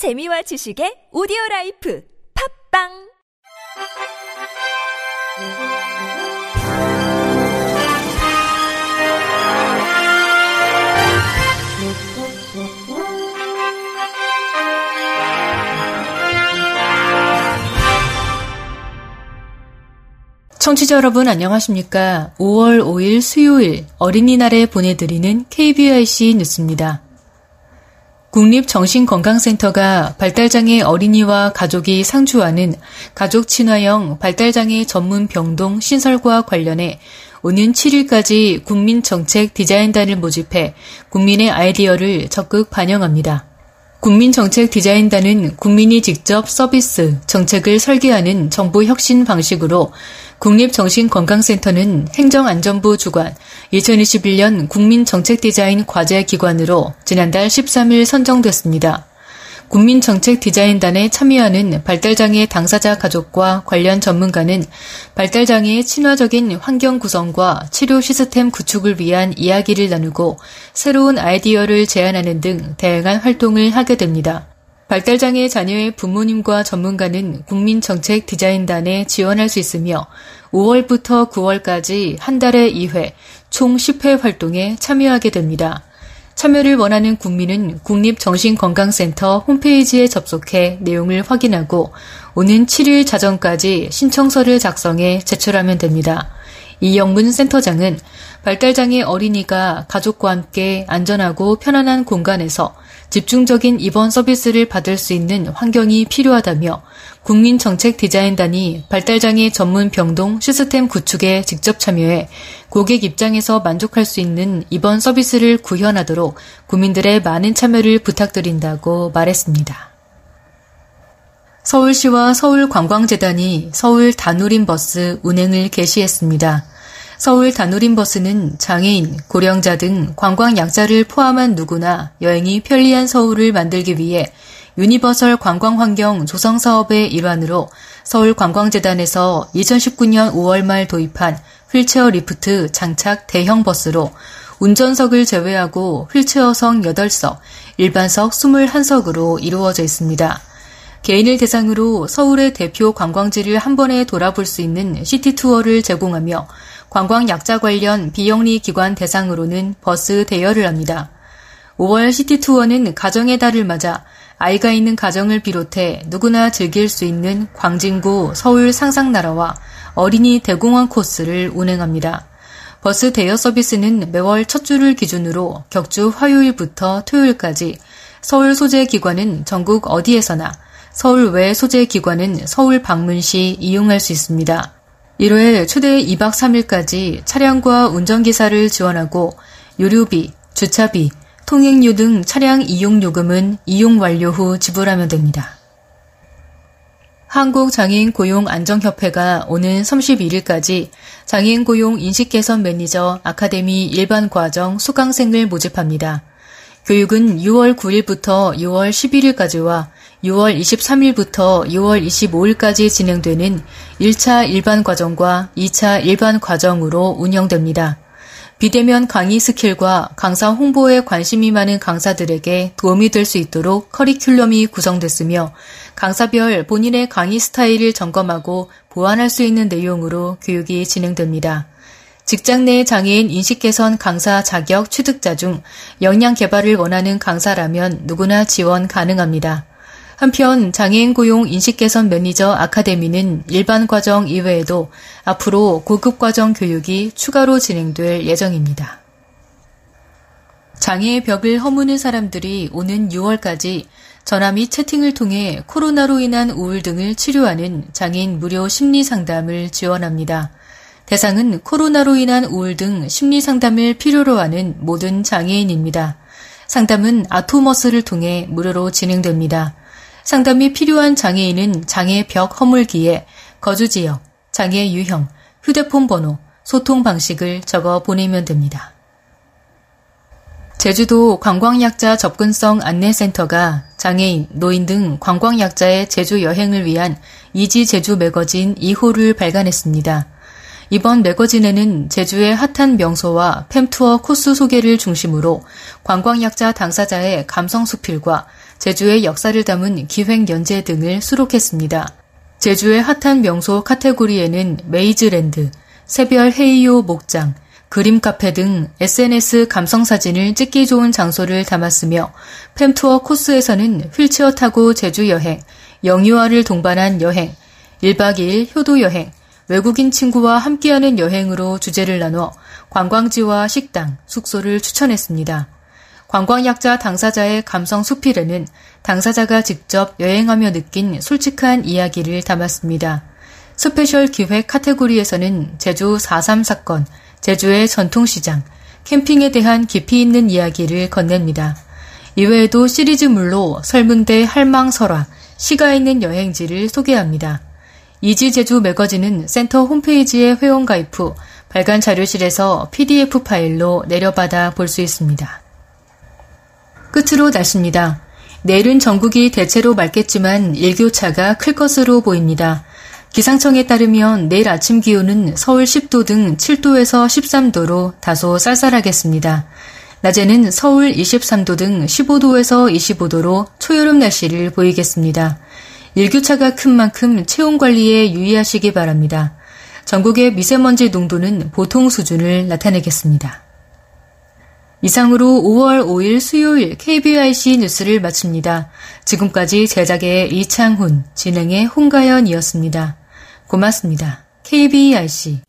재미와 지식의 오디오 라이프 팟빵 청취자 여러분 안녕하십니까? 5월 5일 수요일 어린이날에 보내드리는 KBIC 뉴스입니다. 국립정신건강센터가 발달장애 어린이와 가족이 상주하는 가족 친화형 발달장애 전문 병동 신설과 관련해 오는 7일까지 국민정책 디자인단을 모집해 국민의 아이디어를 적극 반영합니다. 국민정책 디자인단은 국민이 직접 서비스, 정책을 설계하는 정부 혁신 방식으로 국립정신건강센터는 행정안전부 주관 2021년 국민정책디자인 과제 기관으로 지난달 13일 선정됐습니다. 국민정책디자인단에 참여하는 발달장애 당사자 가족과 관련 전문가는 발달장애의 친화적인 환경 구성과 치료 시스템 구축을 위한 이야기를 나누고 새로운 아이디어를 제안하는 등 다양한 활동을 하게 됩니다. 발달장애 자녀의 부모님과 전문가는 국민정책 디자인단에 지원할 수 있으며 5월부터 9월까지 한 달에 2회, 총 10회 활동에 참여하게 됩니다. 참여를 원하는 국민은 국립정신건강센터 홈페이지에 접속해 내용을 확인하고 오는 7일 자정까지 신청서를 작성해 제출하면 됩니다. 이영문 센터장은 발달장애 어린이가 가족과 함께 안전하고 편안한 공간에서 집중적인 입원 서비스를 받을 수 있는 환경이 필요하다며 국민정책 디자인단이 발달장애 전문 병동 시스템 구축에 직접 참여해 고객 입장에서 만족할 수 있는 입원 서비스를 구현하도록 국민들의 많은 참여를 부탁드린다고 말했습니다. 서울시와 서울관광재단이 서울 다누림 버스 운행을 개시했습니다. 서울 다누림 버스는 장애인, 고령자 등 관광 약자를 포함한 누구나 여행이 편리한 서울을 만들기 위해 유니버설 관광환경 조성 사업의 일환으로 서울관광재단에서 2019년 5월 말 도입한 휠체어 리프트 장착 대형 버스로 운전석을 제외하고 휠체어석 8석, 일반석 21석으로 이루어져 있습니다. 개인을 대상으로 서울의 대표 관광지를 한 번에 돌아볼 수 있는 시티 투어를 제공하며 관광 약자 관련 비영리 기관 대상으로는 버스 대여를 합니다. 5월 시티 투어는 가정의 달을 맞아 아이가 있는 가정을 비롯해 누구나 즐길 수 있는 광진구 서울 상상나라와 어린이 대공원 코스를 운행합니다. 버스 대여 서비스는 매월 첫 주를 기준으로 격주 화요일부터 토요일까지 서울 소재 기관은 전국 어디에서나 서울 외 소재 기관은 서울 방문 시 이용할 수 있습니다. 1회 최대 2박 3일까지 차량과 운전기사를 지원하고 유류비, 주차비, 통행료 등 차량 이용 요금은 이용 완료 후 지불하면 됩니다. 한국장애인 고용 안정협회가 오는 31일까지 장애인 고용 인식 개선 매니저 아카데미 일반 과정 수강생을 모집합니다. 교육은 6월 9일부터 6월 11일까지와 6월 23일부터 6월 25일까지 진행되는 1차 일반 과정과 2차 일반 과정으로 운영됩니다. 비대면 강의 스킬과 강사 홍보에 관심이 많은 강사들에게 도움이 될 수 있도록 커리큘럼이 구성됐으며 강사별 본인의 강의 스타일을 점검하고 보완할 수 있는 내용으로 교육이 진행됩니다. 직장 내 장애인 인식 개선 강사 자격 취득자 중 역량 개발을 원하는 강사라면 누구나 지원 가능합니다. 한편 장애인 고용 인식 개선 매니저 아카데미는 일반 과정 이외에도 앞으로 고급 과정 교육이 추가로 진행될 예정입니다. 장애의 벽을 허무는 사람들이 오는 6월까지 전화 및 채팅을 통해 코로나로 인한 우울 등을 치료하는 장애인 무료 심리 상담을 지원합니다. 대상은 코로나로 인한 우울 등 심리 상담을 필요로 하는 모든 장애인입니다. 상담은 아토머스를 통해 무료로 진행됩니다. 상담이 필요한 장애인은 장애 벽 허물기에 거주 지역, 장애 유형, 휴대폰 번호, 소통 방식을 적어 보내면 됩니다. 제주도 관광약자 접근성 안내센터가 장애인, 노인 등 관광약자의 제주 여행을 위한 이지 제주 매거진 2호를 발간했습니다. 이번 매거진에는 제주의 핫한 명소와 팸투어 코스 소개를 중심으로 관광약자 당사자의 감성 수필과 제주의 역사를 담은 기획 연재 등을 수록했습니다. 제주의 핫한 명소 카테고리에는 메이즈랜드, 새별 헤이요 목장, 그림 카페 등 SNS 감성 사진을 찍기 좋은 장소를 담았으며 팸투어 코스에서는 휠체어 타고 제주 여행, 영유아를 동반한 여행, 1박 2일 효도 여행, 외국인 친구와 함께하는 여행으로 주제를 나눠 관광지와 식당, 숙소를 추천했습니다. 관광약자 당사자의 감성 수필에는 당사자가 직접 여행하며 느낀 솔직한 이야기를 담았습니다. 스페셜 기획 카테고리에서는 제주 4.3 사건, 제주의 전통시장, 캠핑에 대한 깊이 있는 이야기를 건넵니다. 이외에도 시리즈물로 설문대 할망설화, 시가 있는 여행지를 소개합니다. 이지제주 매거진은 센터 홈페이지에 회원 가입 후 발간 자료실에서 PDF 파일로 내려받아 볼 수 있습니다. 끝으로 날씨입니다. 내일은 전국이 대체로 맑겠지만 일교차가 클 것으로 보입니다. 기상청에 따르면 내일 아침 기온은 서울 10도 등 7도에서 13도로 다소 쌀쌀하겠습니다. 낮에는 서울 23도 등 15도에서 25도로 초여름 날씨를 보이겠습니다. 일교차가 큰 만큼 체온 관리에 유의하시기 바랍니다. 전국의 미세먼지 농도는 보통 수준을 나타내겠습니다. 이상으로 5월 5일 수요일 KBIC 뉴스를 마칩니다. 지금까지 제작의 이창훈, 진행의 홍가연이었습니다. 고맙습니다. KBIC